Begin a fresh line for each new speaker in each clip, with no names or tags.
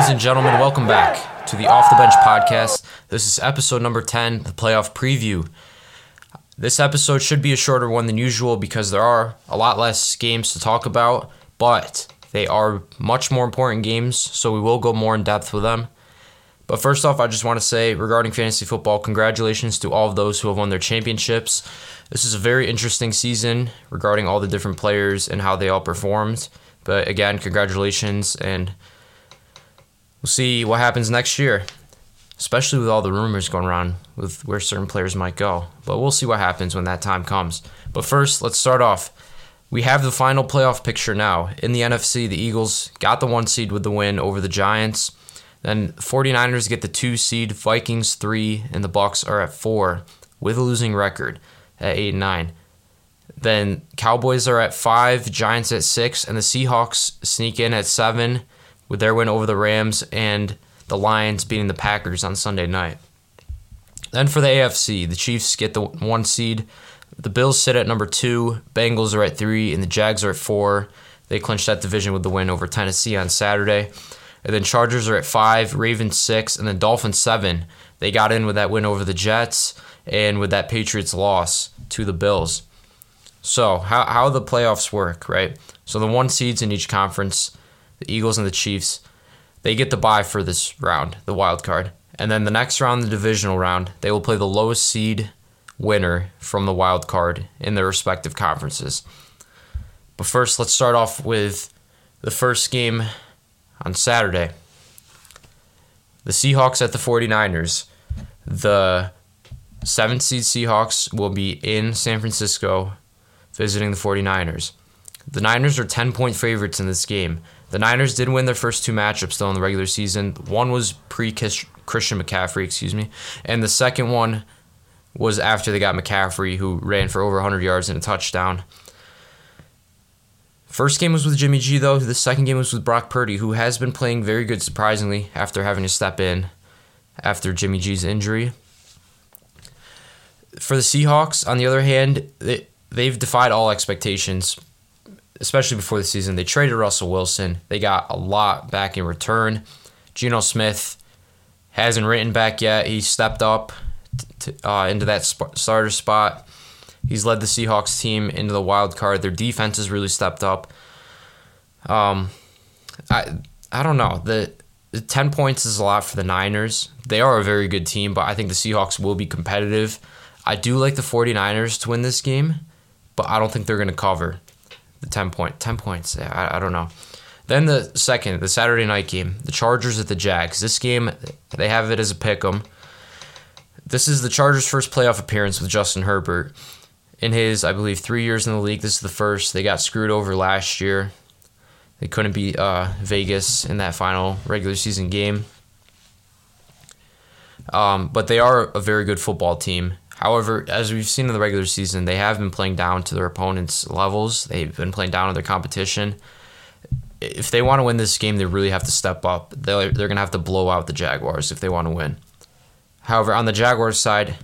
Ladies and gentlemen, welcome back to the Off the Bench podcast. This is episode number 10, the playoff preview. This episode should be a shorter one than usual because there are a lot less games to talk about, but they are much more important games, so we will go more in depth with them. But first off, I just want to say regarding fantasy football, congratulations to all of those who have won their championships. This is a very interesting season regarding all the different players and how they all performed. But again, congratulations, and we'll see what happens next year, especially with all the rumors going around with where certain players might go. But we'll see what happens when that time comes. But first, let's start off. We have the final playoff picture now. In the NFC, the Eagles got the one seed with the win over the Giants. Then 49ers get the two seed, Vikings three, and the Bucks are at four with a losing record at eight and nine. Then Cowboys are at five, Giants at six, and the Seahawks sneak in at seven with their win over the Rams and the Lions beating the Packers on Sunday night. Then for the AFC, the Chiefs get the one seed. The Bills sit at number two, Bengals are at three, and the Jags are at four. They clinched that division with the win over Tennessee on Saturday. And then Chargers are at five, Ravens six, and then Dolphins seven. They got in with that win over the Jets and with that Patriots loss to the Bills. So, how, how the playoffs work, right? So, the one seeds in each conference, the Eagles and the Chiefs, they get the bye for this round, the wild card. And then the next round, the divisional round, they will play the lowest seed winner from the wild card in their respective conferences. But first, let's start off with the first game on Saturday. The Seahawks at the 49ers. The seventh seed Seahawks will be in San Francisco visiting the 49ers. The Niners are 10 point favorites in this game. The Niners did win their first two matchups though in the regular season. One was pre Christian McCaffrey, excuse me, and the second one was after they got McCaffrey, who ran for over 100 yards and a touchdown. First game was with Jimmy G though. The second game was with Brock Purdy, who has been playing very good surprisingly after having to step in after Jimmy G's injury. For the Seahawks, on the other hand, they, they've defied all expectations especially before the season. They traded Russell Wilson. They got a lot back in return. Geno Smith hasn't written back yet. He stepped up to, uh, into that sp- starter spot. He's led the Seahawks team into the wild card. Their defense has really stepped up. Um, I I don't know. The, the ten points is a lot for the Niners. They are a very good team, but I think the Seahawks will be competitive. I do like the 49ers to win this game, but I don't think they're going to cover the 10 point 10 points I, I don't know. Then the second the saturday night game the chargers at the jags. This game they have it as a pick 'em. This is the chargers first playoff appearance with justin herbert in his i believe three years in the league. This is the first. They got screwed over last year. They couldn't beat uh, vegas in that final regular season game. Um, but they are a very good football team However, as we've seen in the regular season, they have been playing down to their opponents' levels. They've been playing down to their competition. If they want to win this game, they really have to step up. They're, they're going to have to blow out the Jaguars if they want to win. However, on the Jaguars side,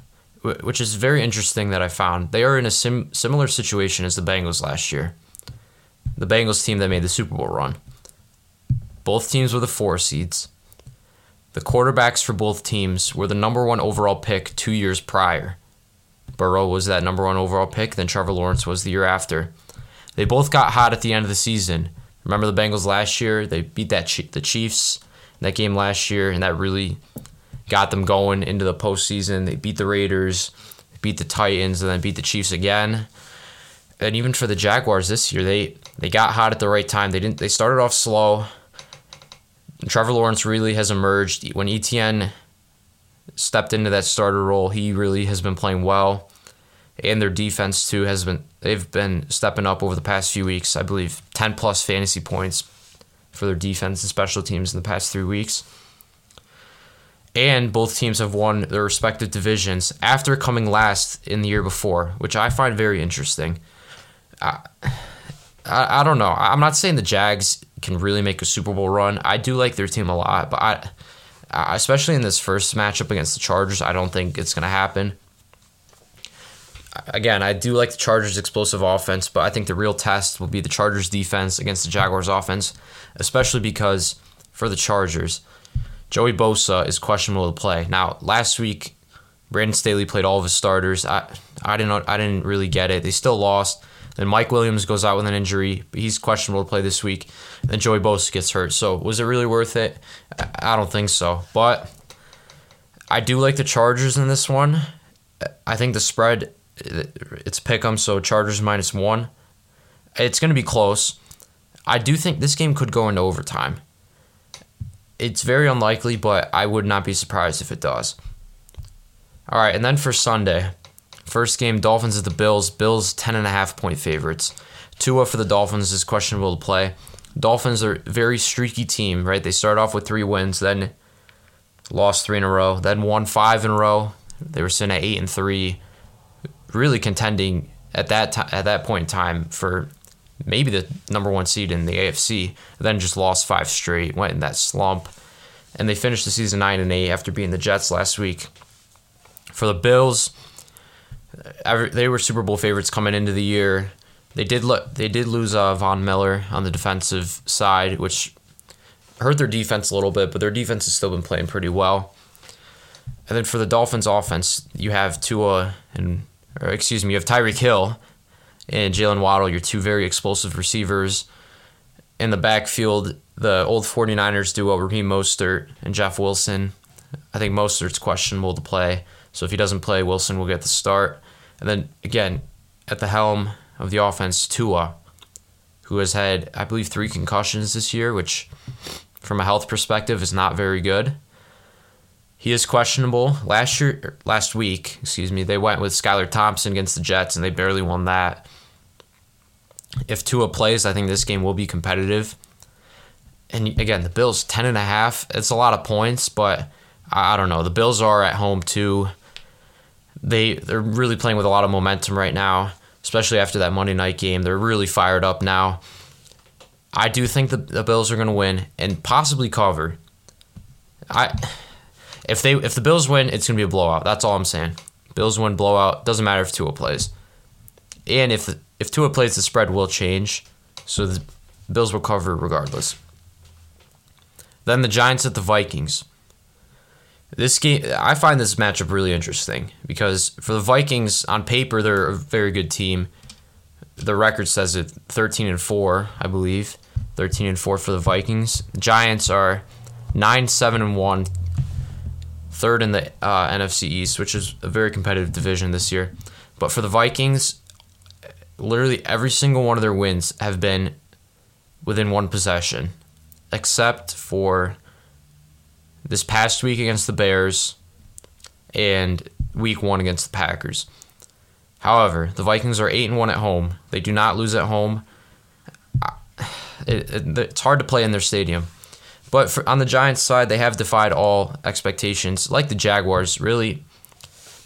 which is very interesting that I found, they are in a sim- similar situation as the Bengals last year. The Bengals team that made the Super Bowl run. Both teams were the four seeds. The quarterbacks for both teams were the number one overall pick two years prior. Burrow was that number one overall pick, then Trevor Lawrence was the year after. They both got hot at the end of the season. Remember the Bengals last year? They beat that the Chiefs that game last year, and that really got them going into the postseason. They beat the Raiders, beat the Titans, and then beat the Chiefs again. And even for the Jaguars this year, they they got hot at the right time. They didn't. They started off slow. Trevor Lawrence really has emerged when Etienne stepped into that starter role. He really has been playing well, and their defense too has been. They've been stepping up over the past few weeks. I believe ten plus fantasy points for their defense and special teams in the past three weeks. And both teams have won their respective divisions after coming last in the year before, which I find very interesting. I, I, I don't know. I'm not saying the Jags can really make a Super Bowl run. I do like their team a lot, but I, Uh, especially in this first matchup against the Chargers, I don't think it's going to happen. Again, I do like the Chargers' explosive offense, but I think the real test will be the Chargers' defense against the Jaguars' offense, especially because for the Chargers, Joey Bosa is questionable to play. Now, last week, Brandon Staley played all of his starters. I I didn't I didn't really get it. They still lost. Then Mike Williams goes out with an injury. He's questionable to play this week. And then Joey Bosa gets hurt. So was it really worth it? I don't think so. But I do like the Chargers in this one. I think the spread it's pick 'em, so Chargers minus one. It's going to be close. I do think this game could go into overtime. It's very unlikely, but I would not be surprised if it does. All right, and then for Sunday, first game Dolphins at the Bills. Bills ten and a half point favorites. Tua for the Dolphins is questionable to play. Dolphins are a very streaky team, right? They start off with three wins, then lost three in a row, then won five in a row. They were sitting at eight and three, really contending at that t- at that point in time for maybe the number one seed in the AFC. Then just lost five straight, went in that slump, and they finished the season nine and eight after beating the Jets last week. For the Bills, they were Super Bowl favorites coming into the year. They did lo- they did lose uh, Von Miller on the defensive side, which hurt their defense a little bit, but their defense has still been playing pretty well. And then for the Dolphins offense, you have Tua and or excuse me, you have Tyreek Hill and Jaylen Waddle, your two very explosive receivers. In the backfield, the old 49ers duo Raheem Mostert and Jeff Wilson. I think Mostert's questionable to play, so if he doesn't play, Wilson will get the start. And then again, at the helm of the offense, Tua, who has had, I believe, three concussions this year, which from a health perspective is not very good. He is questionable. Last year, er, last week, excuse me, they went with Skylar Thompson against the Jets and they barely won that. If Tua plays, I think this game will be competitive. And again, the Bills ten and a half. It's a lot of points, but I don't know. The Bills are at home too. They they're really playing with a lot of momentum right now, especially after that Monday night game. They're really fired up now. I do think the, the Bills are going to win and possibly cover. I if they if the Bills win, it's going to be a blowout. That's all I'm saying. Bills win blowout. Doesn't matter if Tua plays. And if if Tua plays, the spread will change, so the Bills will cover regardless. Then the Giants at the Vikings. This game, I find this matchup really interesting because for the Vikings, on paper, they're a very good team. The record says it 13 and 4, I believe. 13 and 4 for the Vikings. The Giants are 9 7 and 1, third in the uh, NFC East, which is a very competitive division this year. But for the Vikings, literally every single one of their wins have been within one possession, except for this past week against the Bears and week one against the Packers. However, the Vikings are 8 and 1 at home. They do not lose at home. It, it, it's hard to play in their stadium. But for, on the Giants side, they have defied all expectations. Like the Jaguars, really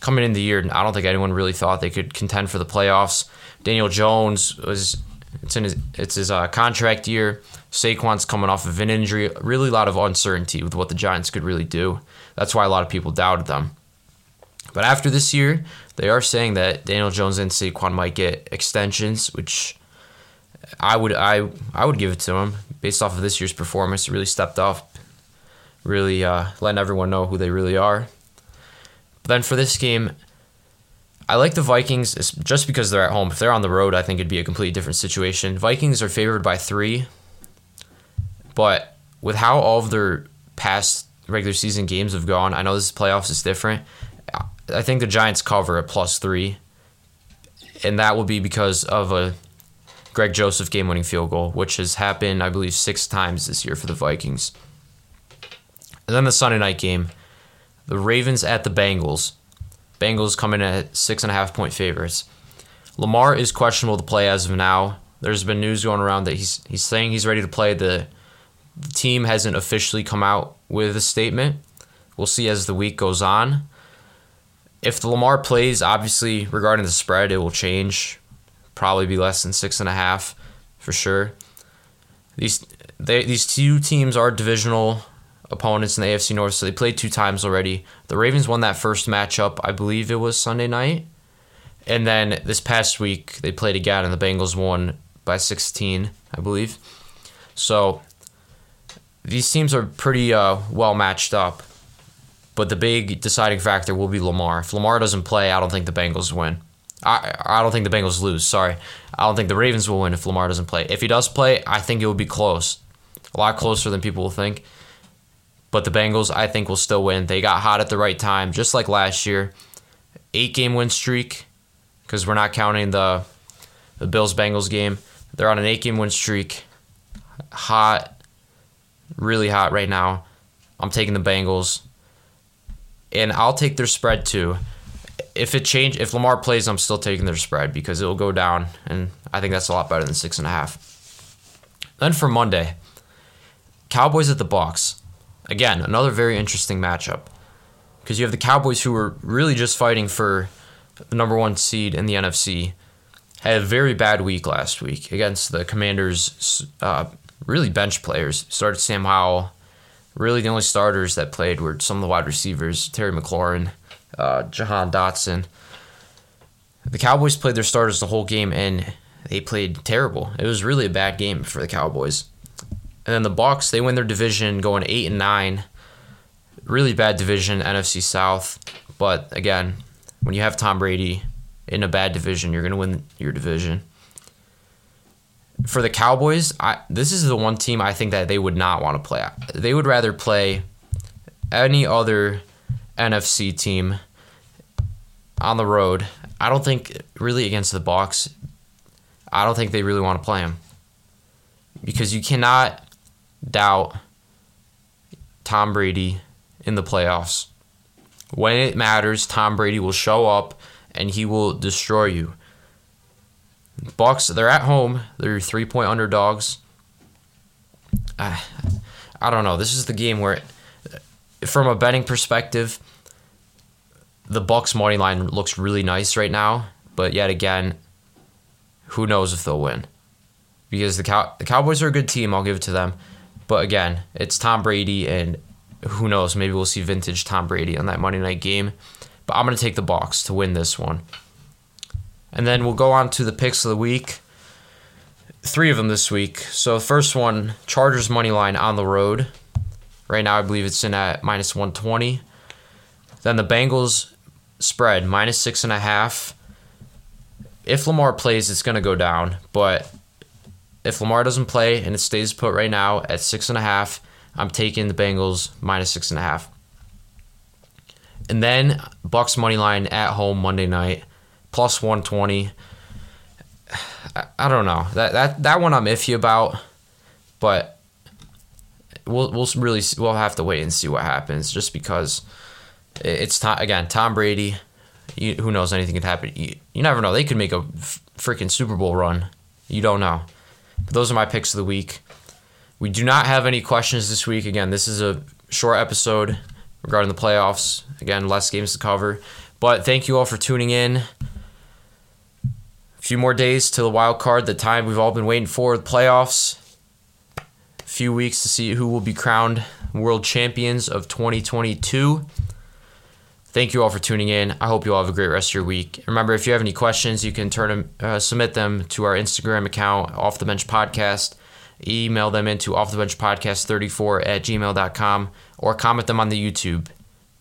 coming in the year, I don't think anyone really thought they could contend for the playoffs. Daniel Jones was it's in his it's his uh, contract year. Saquon's coming off of an injury. Really, a lot of uncertainty with what the Giants could really do. That's why a lot of people doubted them. But after this year, they are saying that Daniel Jones and Saquon might get extensions, which I would I I would give it to him based off of this year's performance. Really stepped up, really uh, letting everyone know who they really are. But then for this game, I like the Vikings just because they're at home. If they're on the road, I think it'd be a completely different situation. Vikings are favored by three, but with how all of their past regular season games have gone, I know this playoffs is different. I think the Giants cover at plus three, and that will be because of a Greg Joseph game winning field goal, which has happened, I believe, six times this year for the Vikings. And then the Sunday night game, the Ravens at the Bengals. Bengals coming at six and a half point favorites. Lamar is questionable to play as of now. There's been news going around that he's he's saying he's ready to play. The, the team hasn't officially come out with a statement. We'll see as the week goes on. If the Lamar plays, obviously regarding the spread, it will change. Probably be less than six and a half. for sure. These they these two teams are divisional opponents in the AFC North, so they played two times already. The Ravens won that first matchup, I believe it was Sunday night. And then this past week they played again and the Bengals won by 16, I believe. So these teams are pretty uh, well matched up. But the big deciding factor will be Lamar. If Lamar doesn't play, I don't think the Bengals win. I, I don't think the Bengals lose. Sorry. I don't think the Ravens will win if Lamar doesn't play. If he does play, I think it will be close. A lot closer than people will think. But the Bengals, I think, will still win. They got hot at the right time, just like last year. Eight game win streak, because we're not counting the the Bills Bengals game. They're on an eight game win streak. Hot, really hot right now. I'm taking the Bengals. And I'll take their spread too. If it change if Lamar plays, I'm still taking their spread because it'll go down and I think that's a lot better than six and a half. Then for Monday, Cowboys at the Bucks. Again, another very interesting matchup. Because you have the Cowboys who were really just fighting for the number one seed in the NFC. Had a very bad week last week against the Commanders, uh, really bench players. Started Sam Howell. Really, the only starters that played were some of the wide receivers Terry McLaurin, uh, Jahan Dotson. The Cowboys played their starters the whole game and they played terrible. It was really a bad game for the Cowboys. And then the Bucks, they win their division going 8 and 9. Really bad division, NFC South. But again, when you have Tom Brady in a bad division, you're going to win your division. For the Cowboys, I, this is the one team I think that they would not want to play. They would rather play any other NFC team on the road. I don't think really against the Bucks. I don't think they really want to play them because you cannot doubt Tom Brady in the playoffs. When it matters, Tom Brady will show up and he will destroy you. Bucks, they're at home. They're three point underdogs. I, I don't know. This is the game where, from a betting perspective, the Bucks money line looks really nice right now. But yet again, who knows if they'll win? Because the Cow- the Cowboys are a good team. I'll give it to them. But again, it's Tom Brady, and who knows? Maybe we'll see vintage Tom Brady on that Monday night game. But I'm going to take the Bucks to win this one. And then we'll go on to the picks of the week. Three of them this week. So first one, Chargers money line on the road. Right now, I believe it's in at minus 120. Then the Bengals spread minus six and a half. If Lamar plays, it's going to go down. But if Lamar doesn't play and it stays put right now at six and a half, I'm taking the Bengals minus six and a half. And then Bucks money line at home Monday night plus 120. I, I don't know that that that one I'm iffy about, but we'll we'll really we'll have to wait and see what happens. Just because it's Tom, again Tom Brady. You, who knows anything could happen. You, you never know. They could make a freaking Super Bowl run. You don't know. But those are my picks of the week. We do not have any questions this week. Again, this is a short episode regarding the playoffs. Again, less games to cover. But thank you all for tuning in. A few more days to the wild card, the time we've all been waiting for, the playoffs. A few weeks to see who will be crowned world champions of 2022. Thank you all for tuning in. I hope you all have a great rest of your week. Remember, if you have any questions, you can turn them, uh, submit them to our Instagram account, Off the Bench Podcast. Email them into Off the Bench Podcast 34 at gmail.com or comment them on the YouTube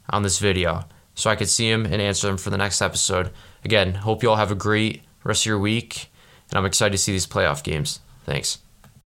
on this video so I could see them and answer them for the next episode. Again, hope you all have a great rest of your week, and I'm excited to see these playoff games. Thanks.